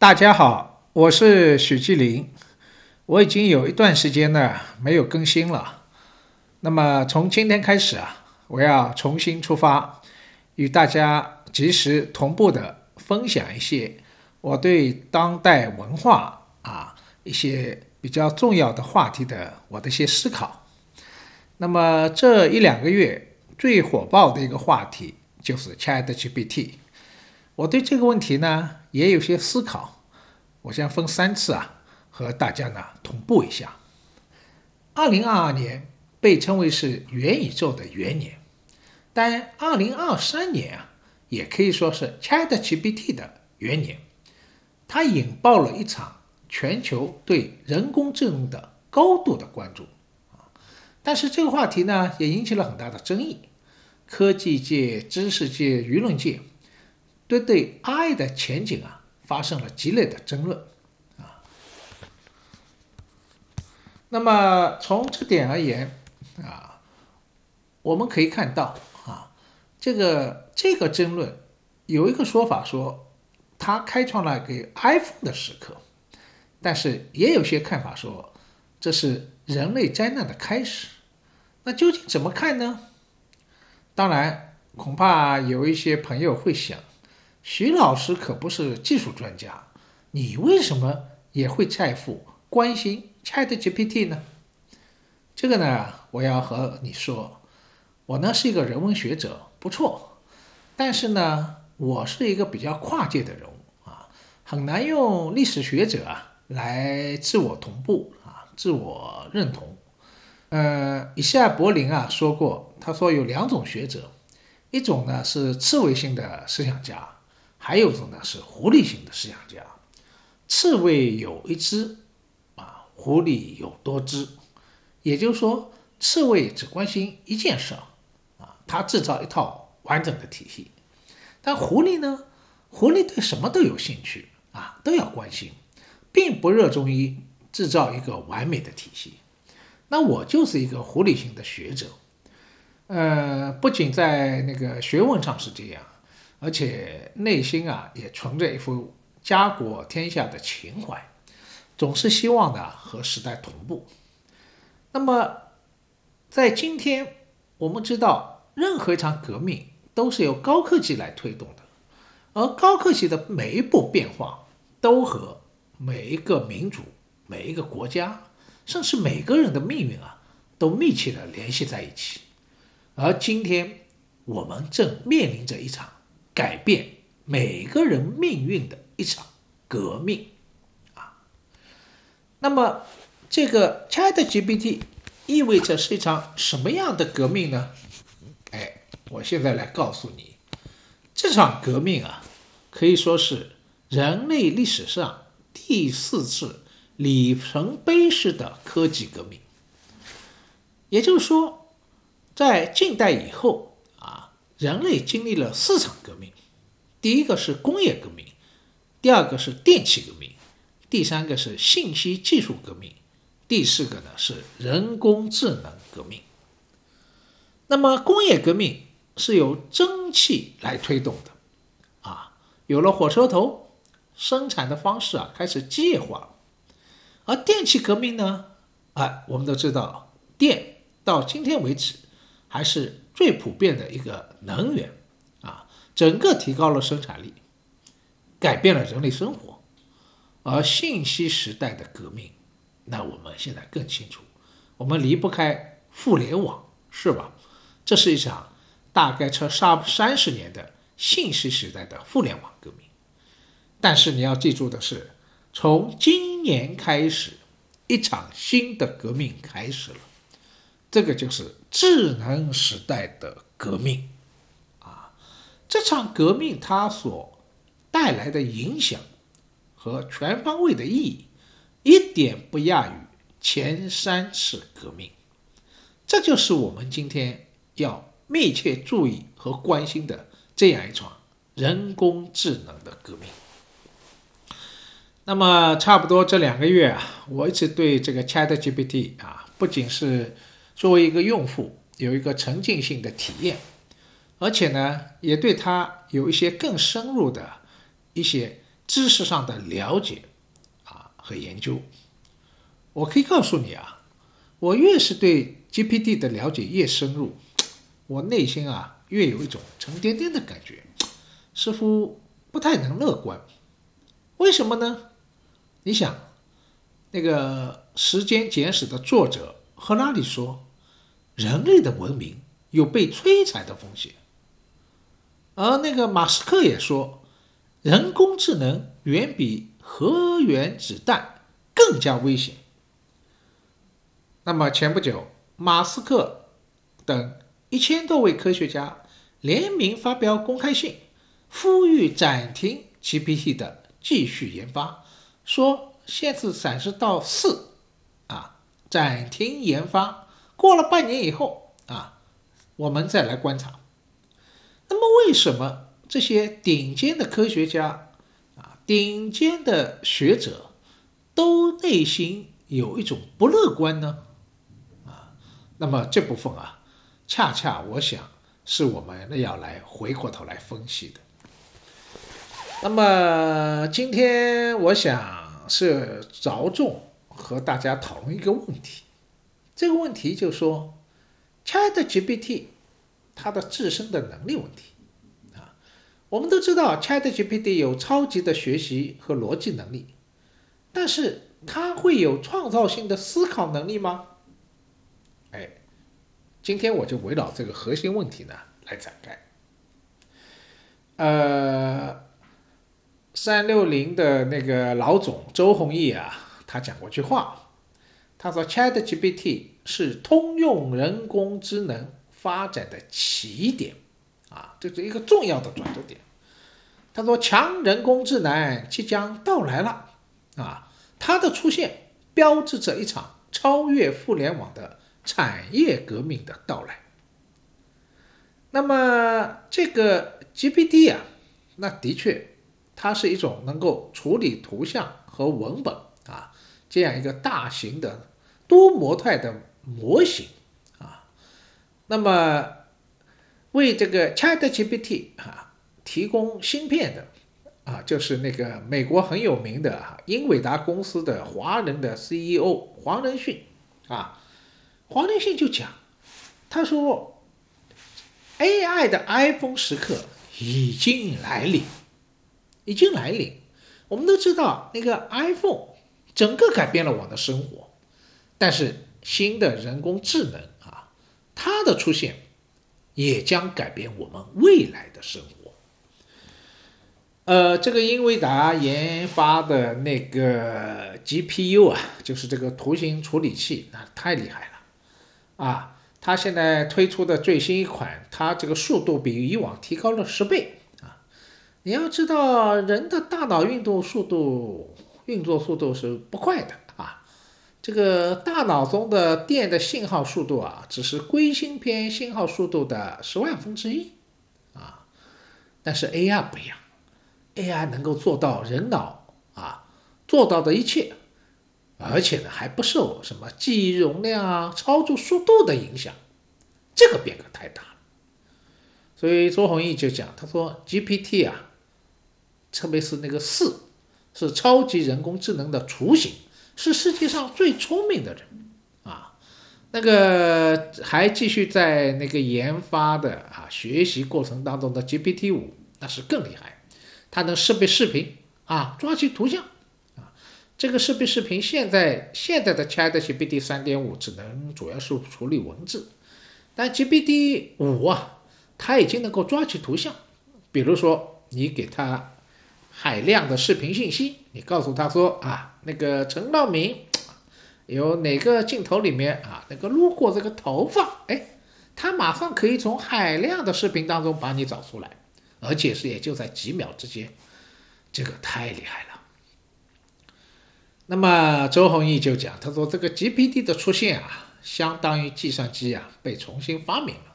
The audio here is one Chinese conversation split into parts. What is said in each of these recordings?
大家好，我是许继林。我已经有一段时间呢没有更新了。那么从今天开始啊，我要重新出发，与大家及时同步的分享一些我对当代文化啊一些比较重要的话题的我的一些思考。那么这一两个月最火爆的一个话题就是 ChatGPT。我对这个问题呢也有些思考，我将分三次啊和大家呢同步一下。二零二二年被称为是元宇宙的元年，但二零二三年啊也可以说是 ChatGPT 的元年，它引爆了一场全球对人工智能的高度的关注。但是这个话题呢也引起了很大的争议，科技界、知识界、舆论界。对对，AI 的前景啊，发生了激烈的争论啊。那么从这点而言啊，我们可以看到啊，这个这个争论有一个说法说，它开创了给 iPhone 的时刻，但是也有些看法说，这是人类灾难的开始。那究竟怎么看呢？当然，恐怕有一些朋友会想。徐老师可不是技术专家，你为什么也会在乎关心 ChatGPT 呢？这个呢，我要和你说，我呢是一个人文学者，不错，但是呢，我是一个比较跨界的人物啊，很难用历史学者啊来自我同步啊，自我认同。呃，以下柏林啊说过，他说有两种学者，一种呢是刺猬性的思想家。还有一种呢是狐狸型的思想家，刺猬有一只，啊，狐狸有多只，也就是说，刺猬只关心一件事，啊，它制造一套完整的体系，但狐狸呢，狐狸对什么都有兴趣，啊，都要关心，并不热衷于制造一个完美的体系。那我就是一个狐狸型的学者，呃，不仅在那个学问上是这样。而且内心啊也存着一副家国天下的情怀，总是希望呢和时代同步。那么在今天，我们知道任何一场革命都是由高科技来推动的，而高科技的每一步变化都和每一个民族、每一个国家，甚至每个人的命运啊都密切的联系在一起。而今天我们正面临着一场。改变每个人命运的一场革命啊！那么，这个 ChatGPT 意味着是一场什么样的革命呢？哎，我现在来告诉你，这场革命啊，可以说是人类历史上第四次里程碑式的科技革命。也就是说，在近代以后。人类经历了四场革命，第一个是工业革命，第二个是电气革命，第三个是信息技术革命，第四个呢是人工智能革命。那么工业革命是由蒸汽来推动的，啊，有了火车头，生产的方式啊开始机械化，而电气革命呢，啊，我们都知道，电到今天为止还是。最普遍的一个能源啊，整个提高了生产力，改变了人类生活。而信息时代的革命，那我们现在更清楚，我们离不开互联网，是吧？这是一场大概车三三十年的信息时代的互联网革命。但是你要记住的是，从今年开始，一场新的革命开始了。这个就是智能时代的革命，啊，这场革命它所带来的影响和全方位的意义，一点不亚于前三次革命。这就是我们今天要密切注意和关心的这样一场人工智能的革命。那么，差不多这两个月啊，我一直对这个 ChatGPT 啊，不仅是作为一个用户，有一个沉浸性的体验，而且呢，也对它有一些更深入的一些知识上的了解啊和研究。我可以告诉你啊，我越是对 GPT 的了解越深入，我内心啊越有一种沉甸甸的感觉，似乎不太能乐观。为什么呢？你想，那个《时间简史》的作者赫拉利说，人类的文明有被摧残的风险，而那个马斯克也说，人工智能远比核原子弹更加危险。那么前不久，马斯克等一千多位科学家联名发表公开信，呼吁暂停 GPT 的继续研发，说限制展示到四，啊，暂停研发，过了半年以后啊，我们再来观察。那么为什么这些顶尖的科学家啊，顶尖的学者都内心有一种不乐观呢？啊那么这部分啊，恰恰我想是我们要来回过头来分析的。那么今天我想是着重和大家讨论一个问题，这个问题就说，ChatGPT 它的自身的能力问题啊，我们都知道 ChatGPT 有超级的学习和逻辑能力，但是它会有创造性的思考能力吗？哎，今天我就围绕这个核心问题呢来展开。呃，三六零的那个老总周鸿祎啊，他讲过句话，他说：“ChatGPT 是通用人工智能发展的起点，啊，这是一个重要的转折点。”他说：“强人工智能即将到来了，啊，它的出现标志着一场超越互联网的。”产业革命的到来。那么这个 GPT 啊，那的确，它是一种能够处理图像和文本啊这样一个大型的多模态的模型啊。那么为这个 ChatGPT 啊提供芯片的啊，就是那个美国很有名的英伟达公司的华人的 CEO 黄仁勋啊。黄仁勋就讲，他说，AI 的 iPhone 时刻已经来临，已经来临。我们都知道，那个 iPhone 整个改变了我的生活，但是新的人工智能啊，它的出现也将改变我们未来的生活。呃，这个英伟达研发的那个 GPU 啊，就是这个图形处理器，那太厉害了。啊，它现在推出的最新一款，它这个速度比以往提高了十倍啊！你要知道，人的大脑运动速度、运作速度是不快的。这个大脑中的电的信号速度啊，只是硅芯片信号速度的十万分之一啊。但是 AI 不一样，AI 能够做到人脑啊做到的一切。而且呢，还不受什么记忆容量啊、操作速度的影响，这个变革太大了。所以周鸿祎就讲，他说 GPT 啊，特别是那个四，是超级人工智能的雏形，是世界上最聪明的人啊。那个还继续在那个研发的啊学习过程当中的 GPT 五，那是更厉害，它能识别视频啊，抓取图像啊。这个识别视频，现在现在的 ChatGPT 三点五只能主要是处理文字，但 GPT 五啊，它已经能够抓取图像。比如说，你给它海量的视频信息，你告诉他说啊，那个陈道明 有哪个镜头里面啊，那个路过这个头发，哎，他马上可以从海量的视频当中把你找出来，而且是也就在几秒之间，这个太厉害了。那么周鸿祎就讲，他说这个 GPT 的出现啊，相当于计算机啊被重新发明了，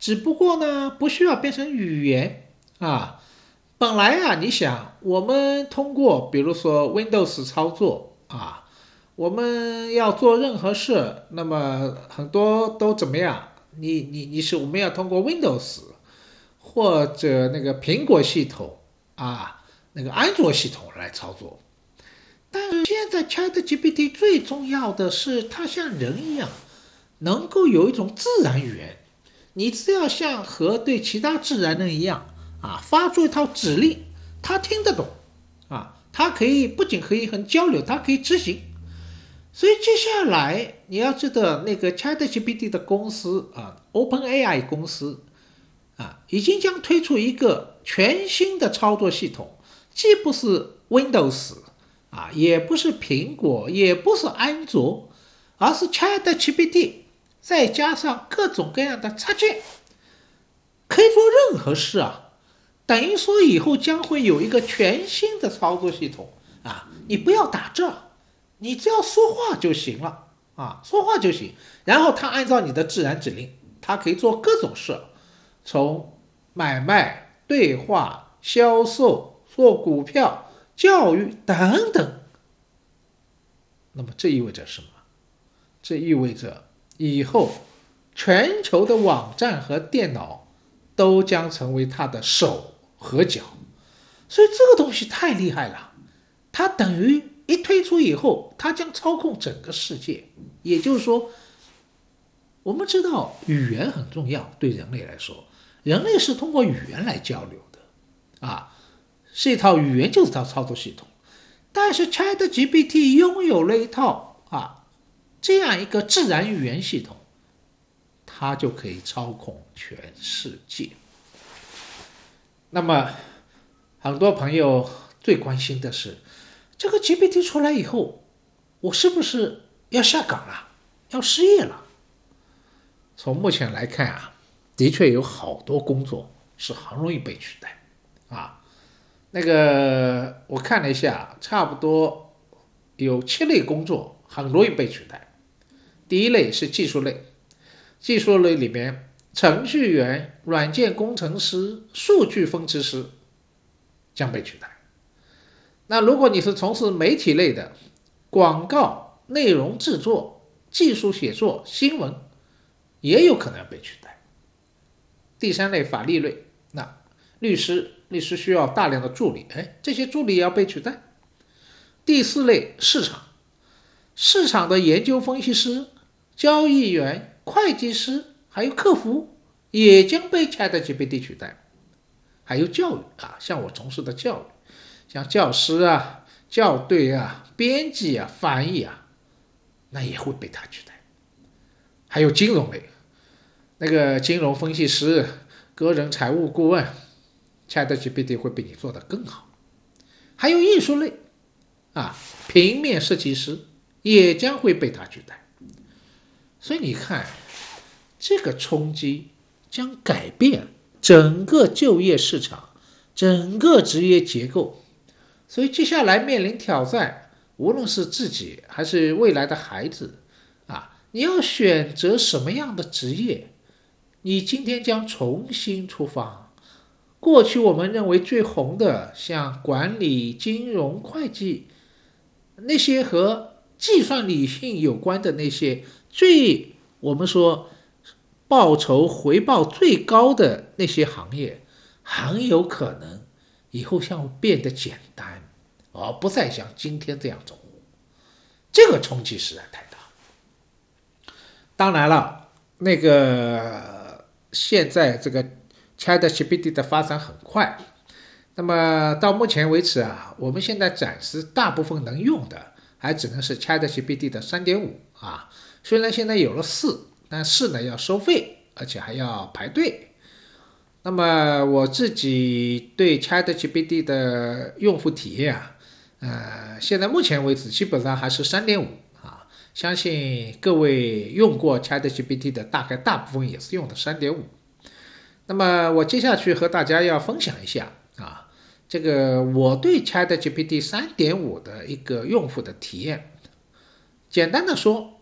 只不过呢不需要变成语言啊。本来啊，你想我们通过比如说 Windows 操作啊，我们要做任何事，那么很多都怎么样？你你你是我们要通过 Windows 或者那个苹果系统啊。那个安卓系统来操作。但是现在 ChatGPT 最重要的是，它像人一样，能够有一种自然语言。你只要像和对其他自然人一样啊，发出一套指令，他听得懂啊，他可以不仅可以很交流，他可以执行。所以接下来你要知道，那个 ChatGPT 的公司啊，OpenAI 公司啊，已经将推出一个全新的操作系统，既不是 Windows 啊，也不是苹果，也不是安卓，而是 ChatGPT 再加上各种各样的插件，可以做任何事啊。等于说以后将会有一个全新的操作系统啊，你不要打字。你只要说话就行了啊，说话就行。然后他按照你的自然指令，他可以做各种事，从买卖、对话、销售、做股票、教育等等。那么这意味着什么？这意味着以后全球的网站和电脑都将成为他的手合脚。所以这个东西太厉害了，它等于。一推出以后，它将操控整个世界。也就是说，我们知道语言很重要，对人类来说，人类是通过语言来交流的，啊，是一套语言就是套操作系统。但是 ChatGPT 拥有了一套啊这样一个自然语言系统，它就可以操控全世界。那么，很多朋友最关心的是。这个 GPT 出来以后，我是不是要下岗了，要失业了？从目前来看啊，的确有好多工作是很容易被取代，啊，那个我看了一下，差不多有七类工作很容易被取代。第一类是技术类，技术类里面，程序员、软件工程师、数据分析师将被取代。那如果你是从事媒体类的，广告、内容制作、技术写作、新闻，也有可能被取代。第三类法律类，那律师，律师需要大量的助理，哎，这些助理也要被取代。第四类市场，市场的研究分析师、交易员、会计师，还有客服，也将被 ChatGPT 取代。还有教育啊，像我从事的教育。像教师啊、校对啊、编辑啊、翻译啊，那也会被他取代。还有金融类，那个金融分析师、个人财务顾问，ChatGPT 会比你做的更好。还有艺术类，啊，平面设计师也将会被他取代。所以你看，这个冲击将改变整个就业市场、整个职业结构。所以接下来面临挑战，无论是自己还是未来的孩子，啊，你要选择什么样的职业？你今天将重新出发。过去我们认为最红的，像管理、金融、会计，那些和计算理性有关的那些最我们说报酬回报最高的那些行业，很有可能。以后像变得简单，而不再像今天这样重，这个冲击实在太大。当然了，那个现在这个 ChatGPT 的发展很快，那么到目前为止啊，我们现在暂时大部分能用的还只能是 ChatGPT 的三点五啊。虽然现在有了四，但是呢要收费，而且还要排队。那么我自己对 ChatGPT 的用户体验啊，呃，现在目前为止基本上还是三点五啊，相信各位用过 ChatGPT 的大概大部分也是用的三点五。那么我接下去和大家要分享一下啊，这个我对 ChatGPT 三点五的一个用户的体验。简单的说，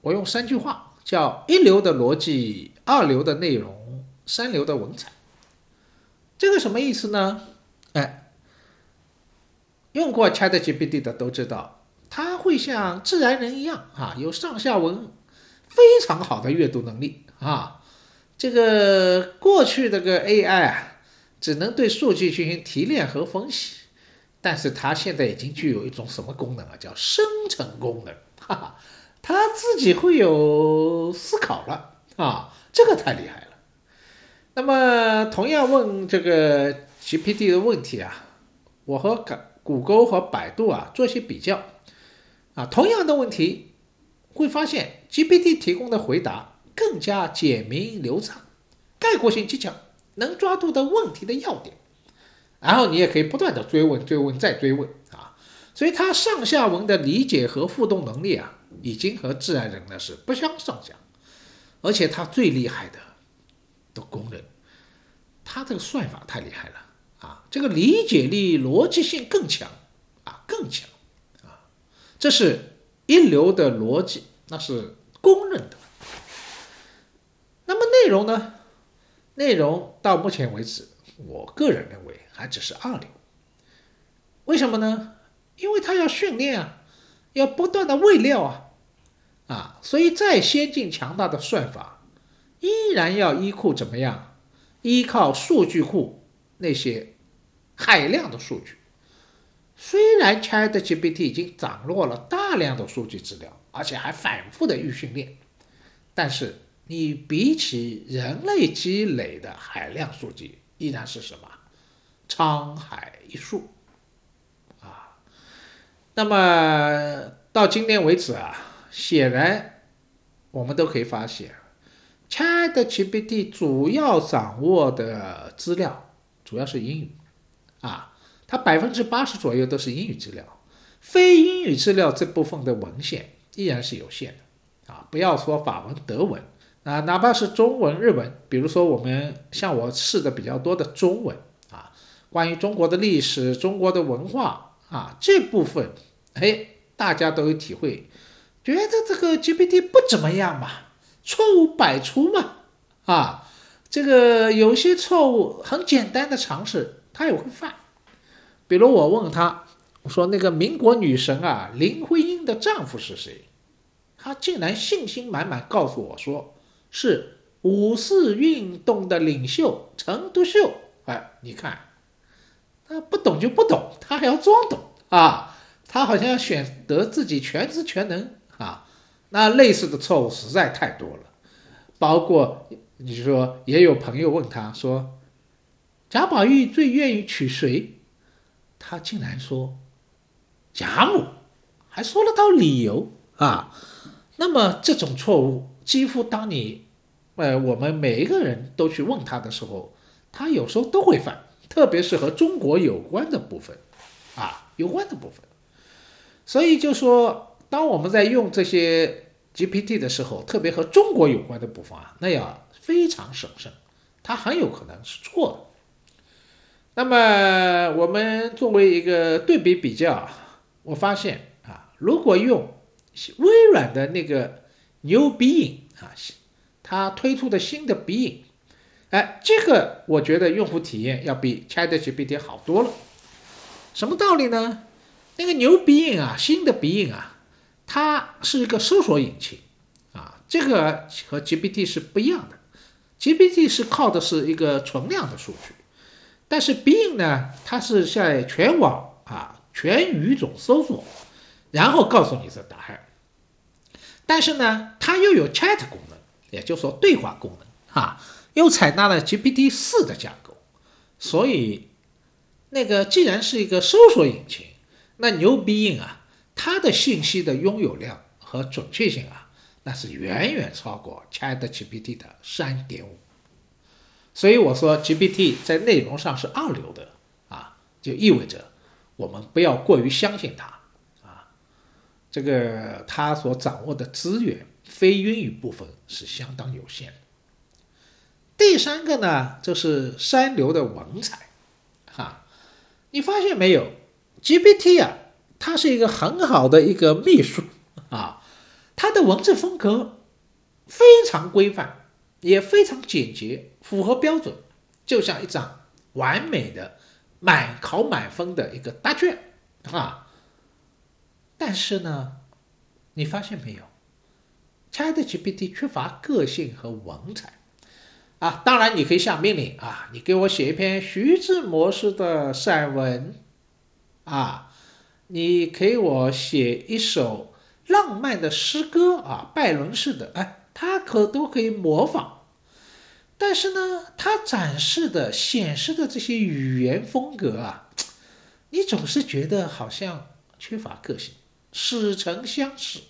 我用三句话，叫一流的逻辑，二流的内容。三流的文采，这个什么意思呢？哎，用过 ChatGPT 的都知道，它会像自然人一样啊，有上下文非常好的阅读能力啊。这个过去这个 AI 啊，只能对数据进行提炼和分析，但是它现在已经具有一种什么功能啊？叫生成功能，哈哈，他自己会有思考了啊，这个太厉害了。那么同样问这个 GPT 的问题啊，我和谷谷歌和百度啊做些比较啊，同样的问题会发现 GPT 提供的回答更加简明流畅，概括性极强，能抓住的问题的要点。然后你也可以不断的追问、追问、再追问啊，所以它上下文的理解和互动能力啊，已经和自然人呢是不相上下。而且它最厉害的的功能，它这个算法太厉害了啊，这个理解力、逻辑性更强啊，更强啊，这是一流的逻辑，那是公认的。那么内容呢？内容到目前为止，我个人认为。还只是二流，为什么呢？因为它要训练啊，要不断的喂料啊，啊，所以再先进强大的算法，依然要依库怎么样？依靠数据库那些海量的数据。虽然 ChatGPT 已经掌握了大量的数据资料，而且还反复的预训练，但是你比起人类积累的海量数据，依然是什么？沧海一粟，那么到今天为止啊，显然我们都可以发现，ChatGPT 主要掌握的资料主要是英语，啊，它百分之八十左右都是英语资料，非英语资料这部分的文献依然是有限的，啊，不要说法文、德文，啊，哪怕是中文、日文，比如说我们像我试的比较多的中文。啊关于中国的历史、中国的文化啊这部分，哎，大家都有体会，觉得这个 GPT 不怎么样嘛，错误百出嘛，啊，这个有些错误很简单的常识他也会犯，比如我问他，我说那个民国女神啊林徽因的丈夫是谁，他竟然信心满满告诉我说是五四运动的领袖陈独秀，哎，你看。他不懂就不懂，他还要装懂啊！他好像要选择自己全知全能啊！那类似的错误实在太多了，包括你说也有朋友问他说，贾宝玉最愿意娶谁？他竟然说贾母，还说了道理由啊！那么这种错误，几乎当你呃我们每一个人都去问他的时候，他有时候都会犯。特别是和中国有关的部分，啊，有关的部分，所以就说，当我们在用这些 GPT 的时候，特别和中国有关的部分啊，那要非常审慎，它很有可能是错的。那么我们作为一个对比比较，我发现啊，如果用微软的那个牛鼻影啊，它推出的新的鼻影。哎，这个我觉得用户体验要比 ChatGPT 好多了。什么道理呢？那个牛鼻影啊，新的鼻影啊，它是一个搜索引擎啊，这个和 GPT 是不一样的。GPT 是靠的是一个存量的数据，但是鼻影呢，它是在全网啊全语种搜索，然后告诉你是答案。但是呢，它又有 Chat 功能，也就是说对话功能啊。又采纳了 GPT 四的架构，所以那个既然是一个搜索引擎，那牛逼硬啊，它的信息的拥有量和准确性啊，那是远远超过 ChatGPT 的三点五。所以我说 GPT 在内容上是二流的啊，就意味着我们不要过于相信它啊，这个它所掌握的资源非英语部分是相当有限的。第三个呢，就是三流的文采，哈，你发现没有？GPT 啊，它是一个很好的一个秘书啊，它的文字风格非常规范，也非常简洁，符合标准，就像一张完美的满考满分的一个答卷啊。但是呢，你发现没有？ChatGPT 缺乏个性和文采。啊，当然你可以下命令啊，你给我写一篇徐志摩式的散文，啊，你给我写一首浪漫的诗歌啊，拜伦式的，哎，他可都可以模仿。但是呢，他展示的、显示的这些语言风格啊，你总是觉得好像缺乏个性，似曾相识，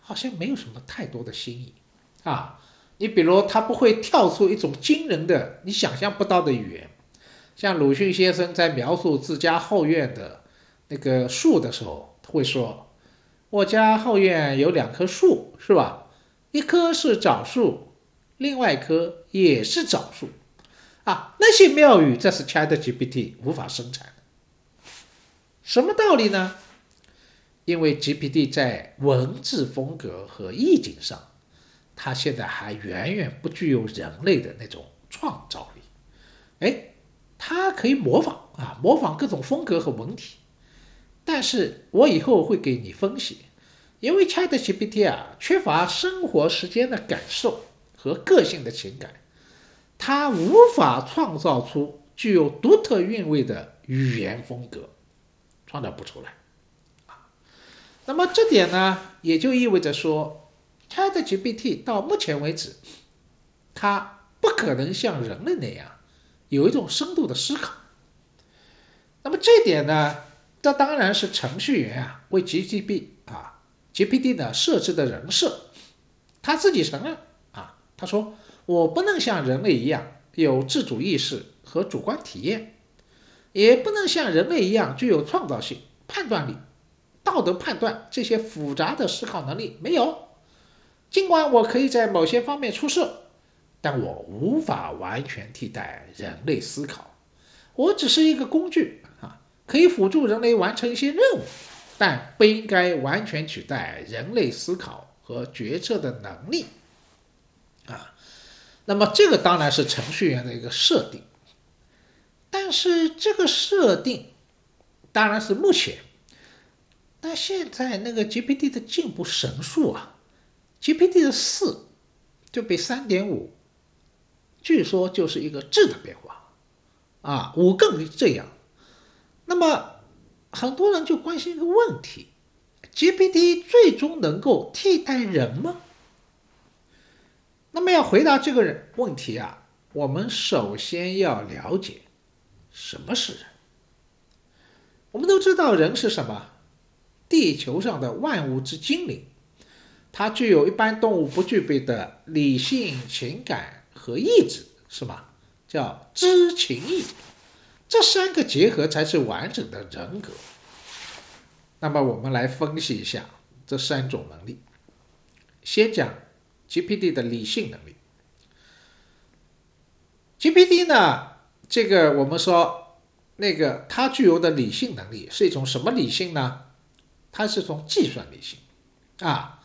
好像没有什么太多的新意啊。你比如，他不会跳出一种惊人的、你想象不到的语言，像鲁迅先生在描述自家后院的那个树的时候，他会说：“我家后院有两棵树，是吧？一棵是枣树。”另外一棵也是枣树，啊，那些妙语这是 ChatGPT 无法生产的。什么道理呢？因为 GPT 在文字风格和意境上，它现在还远远不具有人类的那种创造力。哎，它可以模仿啊，模仿各种风格和文体。但是我以后会给你分析，因为 ChatGPT 啊，缺乏生活时间的感受。和个性的情感，他无法创造出具有独特韵味的语言风格，创造不出来啊。那么这点呢，也就意味着说，ChatGPT 到目前为止，它不可能像人类那样有一种深度的思考。那么这点呢，这当然是程序员啊为 GPT 啊 GPT 呢设置的人设，他自己承认啊。他说：“我不能像人类一样有自主意识和主观体验，也不能像人类一样具有创造性、判断力、道德判断这些复杂的思考能力。没有。尽管我可以在某些方面出色，但我无法完全替代人类思考。我只是一个工具啊，可以辅助人类完成一些任务，但不应该完全取代人类思考和决策的能力。”啊，那么这个当然是程序员的一个设定，但是这个设定当然是目前，但现在那个 GPT 的进步神速啊，GPT 的四就比三点五，据说就是一个质的变化，啊，五更这样，那么很多人就关心一个问题：GPT 最终能够替代人吗？那么要回答这个问题啊，我们首先要了解什么是人。我们都知道人是什么，地球上的万物之精灵，它具有一般动物不具备的理性、情感和意志，是吗？叫知情意，这三个结合才是完整的人格。那么我们来分析一下这三种能力，先讲。GPD 的理性能力 GPD 呢？这个我们说，那个它具有的理性能力是一种什么理性呢？它是从计算理性啊，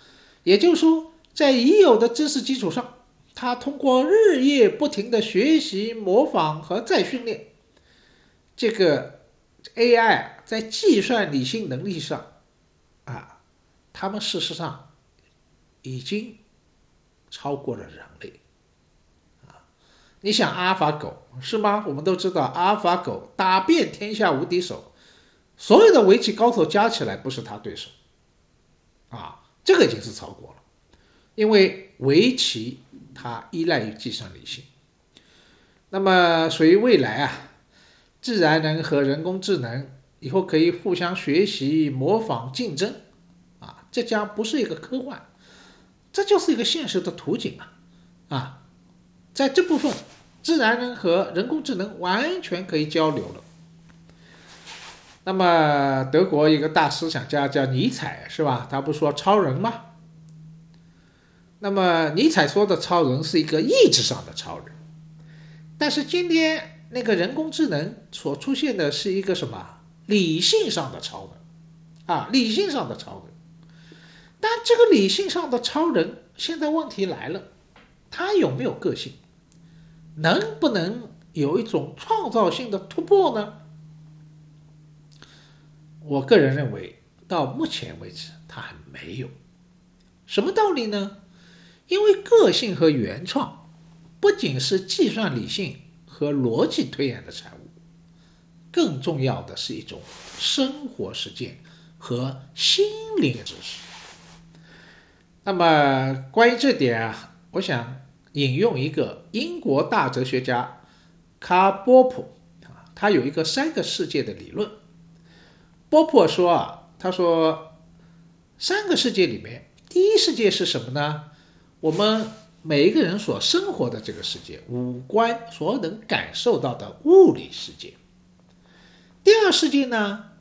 也就是说，在已有的知识基础上，他通过日夜不停的学习、模仿和再训练，这个 AI 在计算理性能力上啊，他们事实上已经。超过了人类，啊！你想阿尔法狗是吗？我们都知道阿尔法狗打遍天下无敌手，所有的围棋高手加起来不是他对手，啊，这个已经是超过了。因为围棋它依赖于计算理性，那么随未来啊，自然人和人工智能以后可以互相学习、模仿、竞争，啊，这将不是一个科幻。这就是一个现实的图景啊，啊，在这部分，自然人和人工智能完全可以交流了。那么，德国一个大思想家叫尼采，是吧？他不说超人吗？那么，尼采说的超人是一个意志上的超人，但是今天那个人工智能所出现的是一个什么理性上的超人啊？理性上的超人。但这个理性上的超人，现在问题来了，他有没有个性？能不能有一种创造性的突破呢？我个人认为，到目前为止，他还没有。什么道理呢？因为个性和原创不仅是计算理性和逻辑推演的产物，更重要的是一种生活实践和心灵知识。那么关于这点啊，我想引用一个英国大哲学家卡波普啊，他有一个三个世界的理论。波普说啊，他说三个世界里面，第一世界是什么呢？我们每一个人所生活的这个世界，五官所能感受到的物理世界。第二世界呢，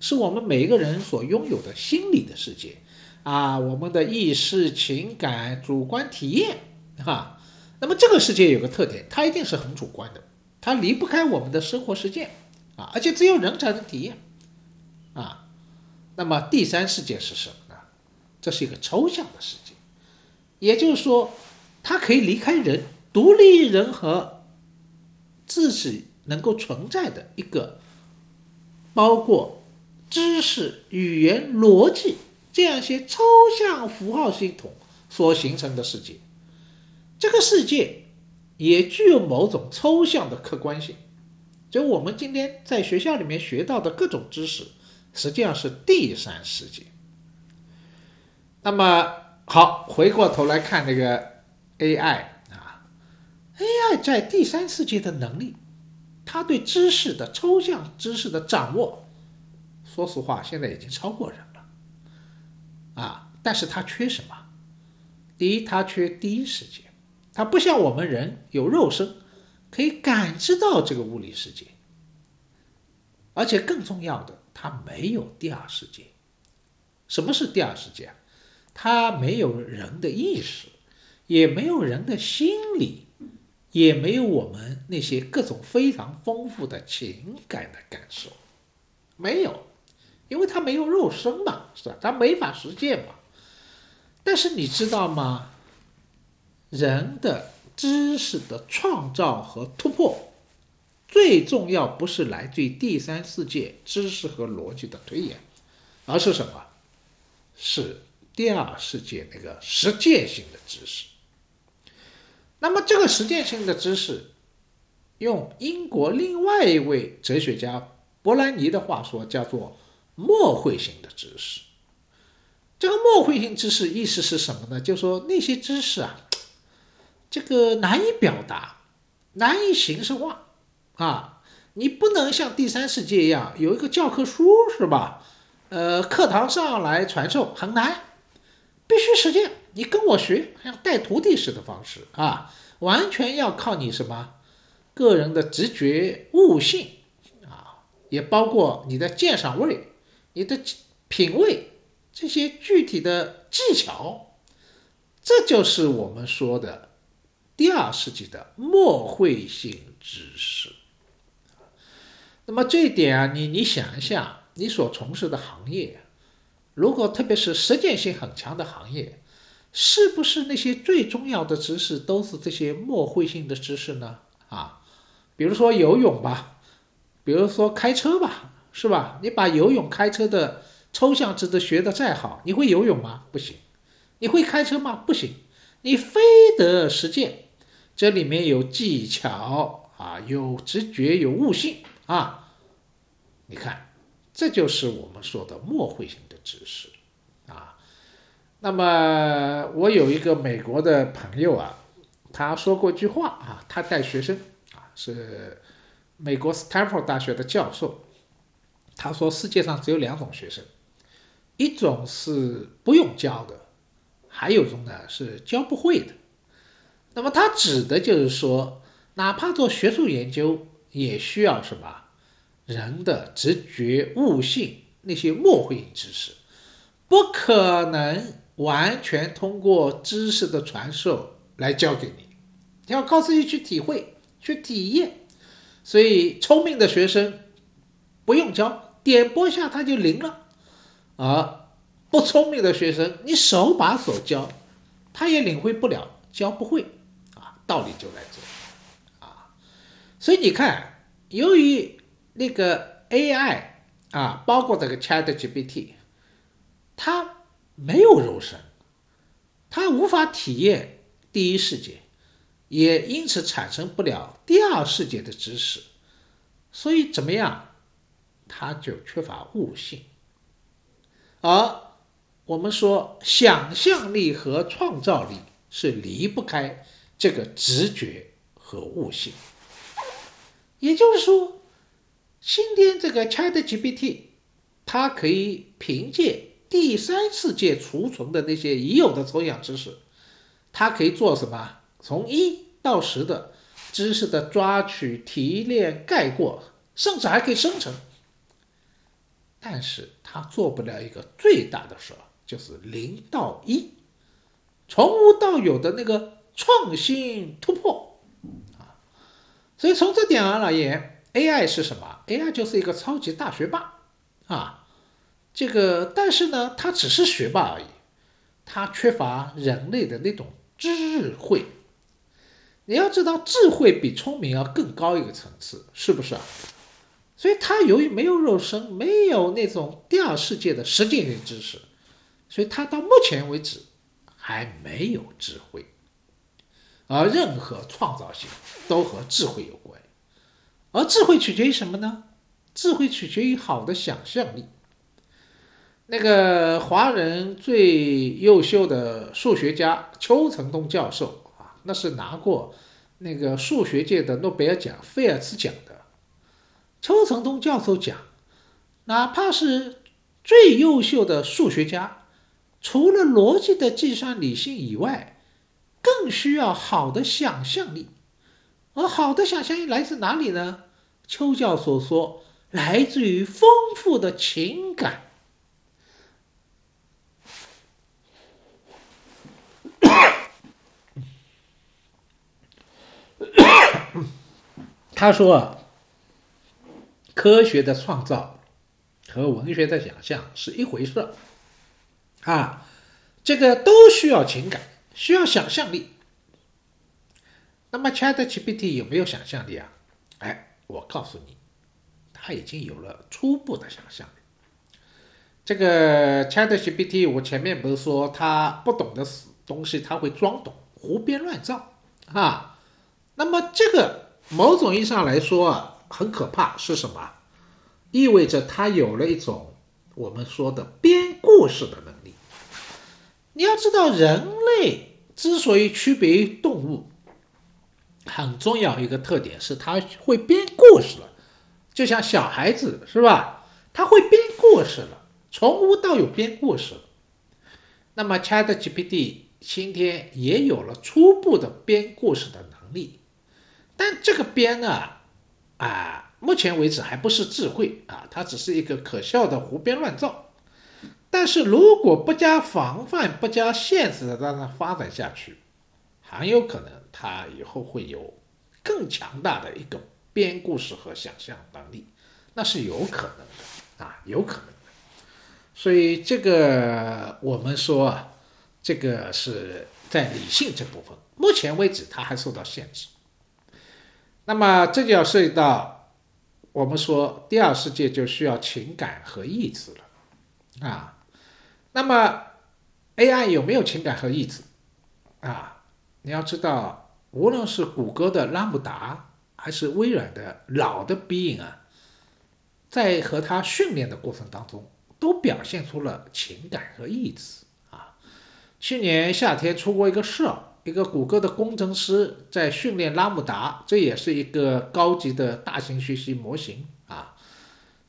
是我们每一个人所拥有的心理的世界。啊，我们的意识、情感、主观体验，哈，那么这个世界有个特点，它一定是很主观的，它离不开我们的生活实践，啊，而且只有人才能体验，啊，那么第三世界是什么呢？这是一个抽象的世界，也就是说，它可以离开人，独立于人和自己能够存在的一个，包括知识、语言、逻辑。这样一些抽象符号系统所形成的世界，这个世界也具有某种抽象的客观性。就我们今天在学校里面学到的各种知识，实际上是第三世界。那么好，回过头来看这个 AI 啊，AI 在第三世界的能力，它对知识的抽象知识的掌握，说实话，现在已经超过人了。啊，但是它缺什么？第一，它缺第一世界，它不像我们人有肉身，可以感知到这个物理世界。而且更重要的，它没有第二世界。什么是第二世界？啊它没有人的意识，也没有人的心理，也没有我们那些各种非常丰富的情感的感受，没有。因为它没有肉身嘛，是吧？它没法实践嘛。但是你知道吗？人的知识的创造和突破，最重要不是来自于第三世界知识和逻辑的推演，而是什么？是第二世界那个实践性的知识。那么这个实践性的知识，用英国另外一位哲学家伯兰尼的话说，叫做。默会性的知识，这个默会性知识意思是什么呢？就说那些知识啊，这个难以表达，难以形式化啊，你不能像第三世界一样有一个教科书是吧？呃，课堂上来传授很难，必须实践，你跟我学，像带徒弟式的方式啊，完全要靠你什么个人的直觉悟性啊，也包括你的鉴赏味。你的品味，这些具体的技巧，这就是我们说的第二世纪的默会性知识。那么这一点啊，你你想一下，你所从事的行业，如果特别是实践性很强的行业，是不是那些最重要的知识都是这些默会性的知识呢？啊，比如说游泳吧，比如说开车吧。是吧？你把游泳、开车的抽象知识学得再好，你会游泳吗？不行。你会开车吗？不行。你非得实践，这里面有技巧啊，有直觉，有悟性啊。你看，这就是我们说的默会性的知识啊。那么，我有一个美国的朋友啊，他说过一句话啊，他带学生啊，是美国斯坦福大学的教授。他说：“世界上只有两种学生，一种是不用教的，还有一种呢是教不会的。那么他指的就是说，哪怕做学术研究，也需要什么人的直觉、悟性那些默会知识，不可能完全通过知识的传授来教给你，要靠自己去体会、去体验。所以，聪明的学生。”不用教，点拨下他就灵了。而不聪明的学生，你手把手教，他也领会不了，教不会啊。道理就在这。所以你看，由于那个 AI 啊，包括这个 ChatGPT，它没有肉身，它无法体验第一世界，也因此产生不了第二世界的知识。所以怎么样？它就缺乏悟性。而我们说，想象力和创造力是离不开这个直觉和悟性。也就是说，今天这个 ChatGPT，它可以凭借第三世界储存的那些已有的抽象知识，它可以做什么？从一到十的知识的抓取、提炼、概括，甚至还可以生成。但是它做不了一个最大的事儿，就是零到一，从无到有的那个创新突破。所以从这点而言，AI 是什么？AI 就是一个超级大学霸啊。这个，但是呢，它只是学霸而已，它缺乏人类的那种智慧。你要知道，智慧比聪明要更高一个层次，是不是啊？所以它由于没有肉身，没有那种第二世界的实践性知识，所以它到目前为止还没有智慧。而任何创造性都和智慧有关，而智慧取决于什么呢？智慧取决于好的想象力。那个华人最优秀的数学家邱成东教授啊，那是拿过那个数学界的诺贝尔奖菲尔兹奖的。邱成东教授讲，哪怕是最优秀的数学家，除了逻辑的计算理性以外，更需要好的想象力。而好的想象力来自哪里呢？邱教授说，来自于丰富的情感。他说啊。科学的创造和文学的想象是一回事啊，这个都需要情感，需要想象力。那么 ChatGPT 有没有想象力啊？哎，我告诉你，它已经有了初步的想象力。这个 ChatGPT，我前面不是说它不懂的死东西，它会装懂，胡编乱造啊。那么这个某种意义上来说啊。很可怕是什么？意味着他有了一种我们说的编故事的能力。你要知道，人类之所以区别于动物，很重要一个特点是他会编故事了。就像小孩子是吧？他会编故事了，从无到有编故事。那么 ChatGPT 今天也有了初步的编故事的能力，但这个编呢？啊，目前为止还不是智慧啊，它只是一个可笑的胡编乱造。但是如果不加防范、不加限制的让它发展下去，很有可能它以后会有更强大的一个编故事和想象能力，那是有可能的啊，有可能的。所以这个我们说啊，这个是在理性这部分，目前为止它还受到限制。那么这就要涉及到，我们说第二世界就需要情感和意志了，啊，那么 AI 有没有情感和意志？啊，你要知道，无论是谷歌的拉姆达，还是微软的老的 Bing 啊，在和它训练的过程当中，都表现出了情感和意志啊。去年夏天出过一个事儿。一个谷歌的工程师在训练拉姆达，这也是一个高级的大型学习模型啊。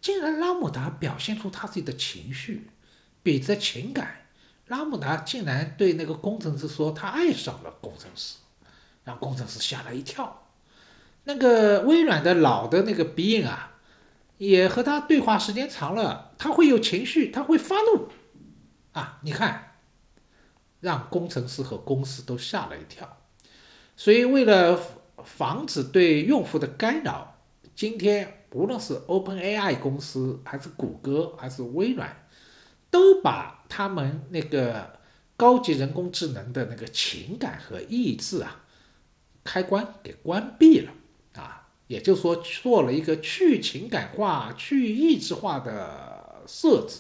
竟然拉姆达表现出他自己的情绪，比着情感，拉姆达竟然对那个工程师说他爱上了工程师，让工程师吓了一跳。那个微软的老的那个鼻影啊，也和他对话时间长了，他会有情绪，他会发怒啊，你看。让工程师和公司都吓了一跳，所以为了防止对用户的干扰，今天无论是 OpenAI 公司，还是谷歌，还是微软，都把他们那个高级人工智能的那个情感和意志啊开关给关闭了啊，也就是说做了一个去情感化、去意志化的设置。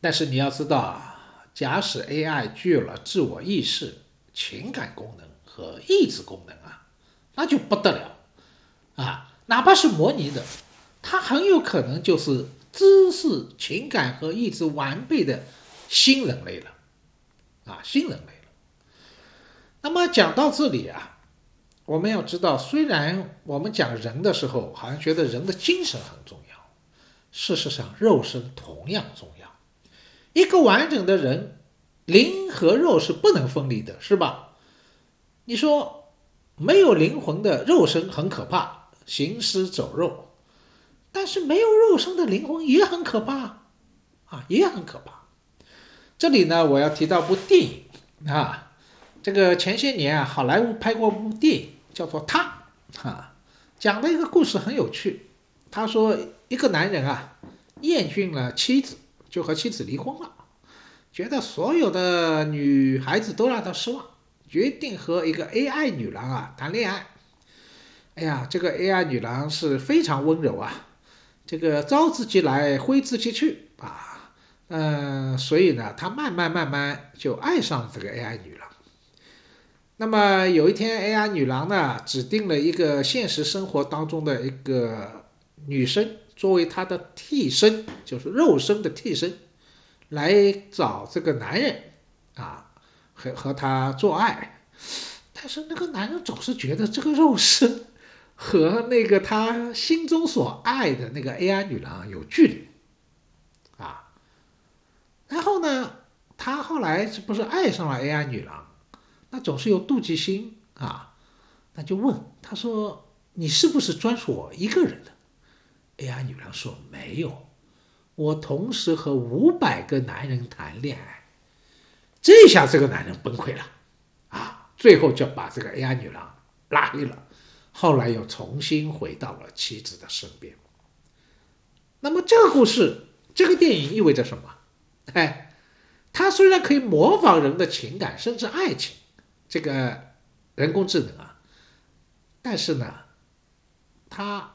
但是你要知道啊。假使 AI 具有了自我意识、情感功能和意志功能啊，那就不得了啊！哪怕是模拟的，它很有可能就是知识、情感和意志完备的新人类了，啊，新人类了。那么讲到这里啊，我们要知道，虽然我们讲人的时候，好像觉得人的精神很重要，事实上，肉身同样重要。一个完整的人，灵和肉是不能分离的，是吧？你说没有灵魂的肉身很可怕，行尸走肉；但是没有肉身的灵魂也很可怕，啊，也很可怕。这里呢，我要提到部电影啊，这个前些年啊，好莱坞拍过部电影，叫做《他》，啊，讲的一个故事很有趣。他说，一个男人啊，厌倦了妻子。就和妻子离婚了，觉得所有的女孩子都让他失望，决定和一个 AI 女郎啊谈恋爱。哎呀，这个 AI 女郎是非常温柔啊，这个招之即来，挥之即去啊，嗯，所以呢，他慢慢慢慢就爱上这个 AI 女郎。那么有一天，AI 女郎呢指定了一个现实生活当中的一个女生。作为他的替身，就是肉身的替身，来找这个男人啊，和和他做爱。但是那个男人总是觉得这个肉身和那个他心中所爱的那个 AI 女郎有距离啊。然后呢，他后来是不是爱上了 AI 女郎？那总是有妒忌心啊。那就问他说：“你是不是专属我一个人的？” AI 女郎说：“没有，我同时和五百个男人谈恋爱。”这下这个男人崩溃了，啊，最后就把这个 AI 女郎拉黑了。后来又重新回到了妻子的身边。那么这个故事，这个电影意味着什么？哎，它虽然可以模仿人的情感，甚至爱情，这个人工智能啊，但是呢，它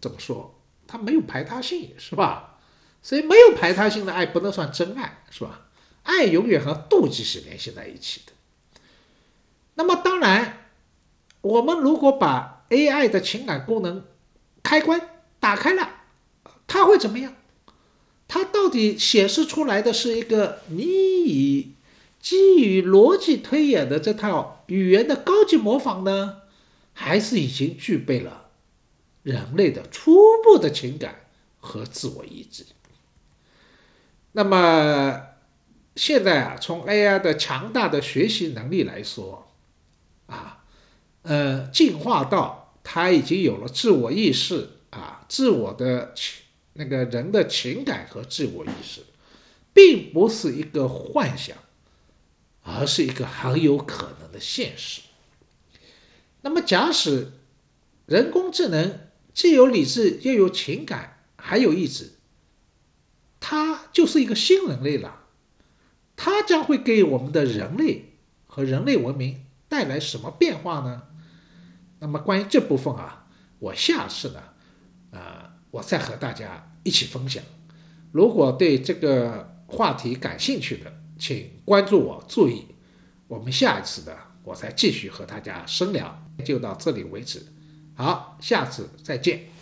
怎么说？它没有排他性，是吧？所以没有排他性的爱不能算真爱，是吧？爱永远和妒忌是联系在一起的。那么当然，我们如果把 AI 的情感功能开关打开了，它会怎么样？它到底显示出来的是一个你以基于逻辑推演的这套语言的高级模仿呢，还是已经具备了？人类的初步的情感和自我意志。那么现在啊，从 AI 的强大的学习能力来说，呃，进化到它已经有了自我意识啊，自我的情那个人的情感和自我意识，并不是一个幻想，而是一个很有可能的现实。那么，假使人工智能，既有理智，又有情感，还有意志，它就是一个新人类了。它将会给我们的人类和人类文明带来什么变化呢？那么关于这部分啊，我下次呢，呃，我再和大家一起分享。如果对这个话题感兴趣的，请关注我，注意，我们下一次呢我再继续和大家深聊。就到这里为止。好，下次再见。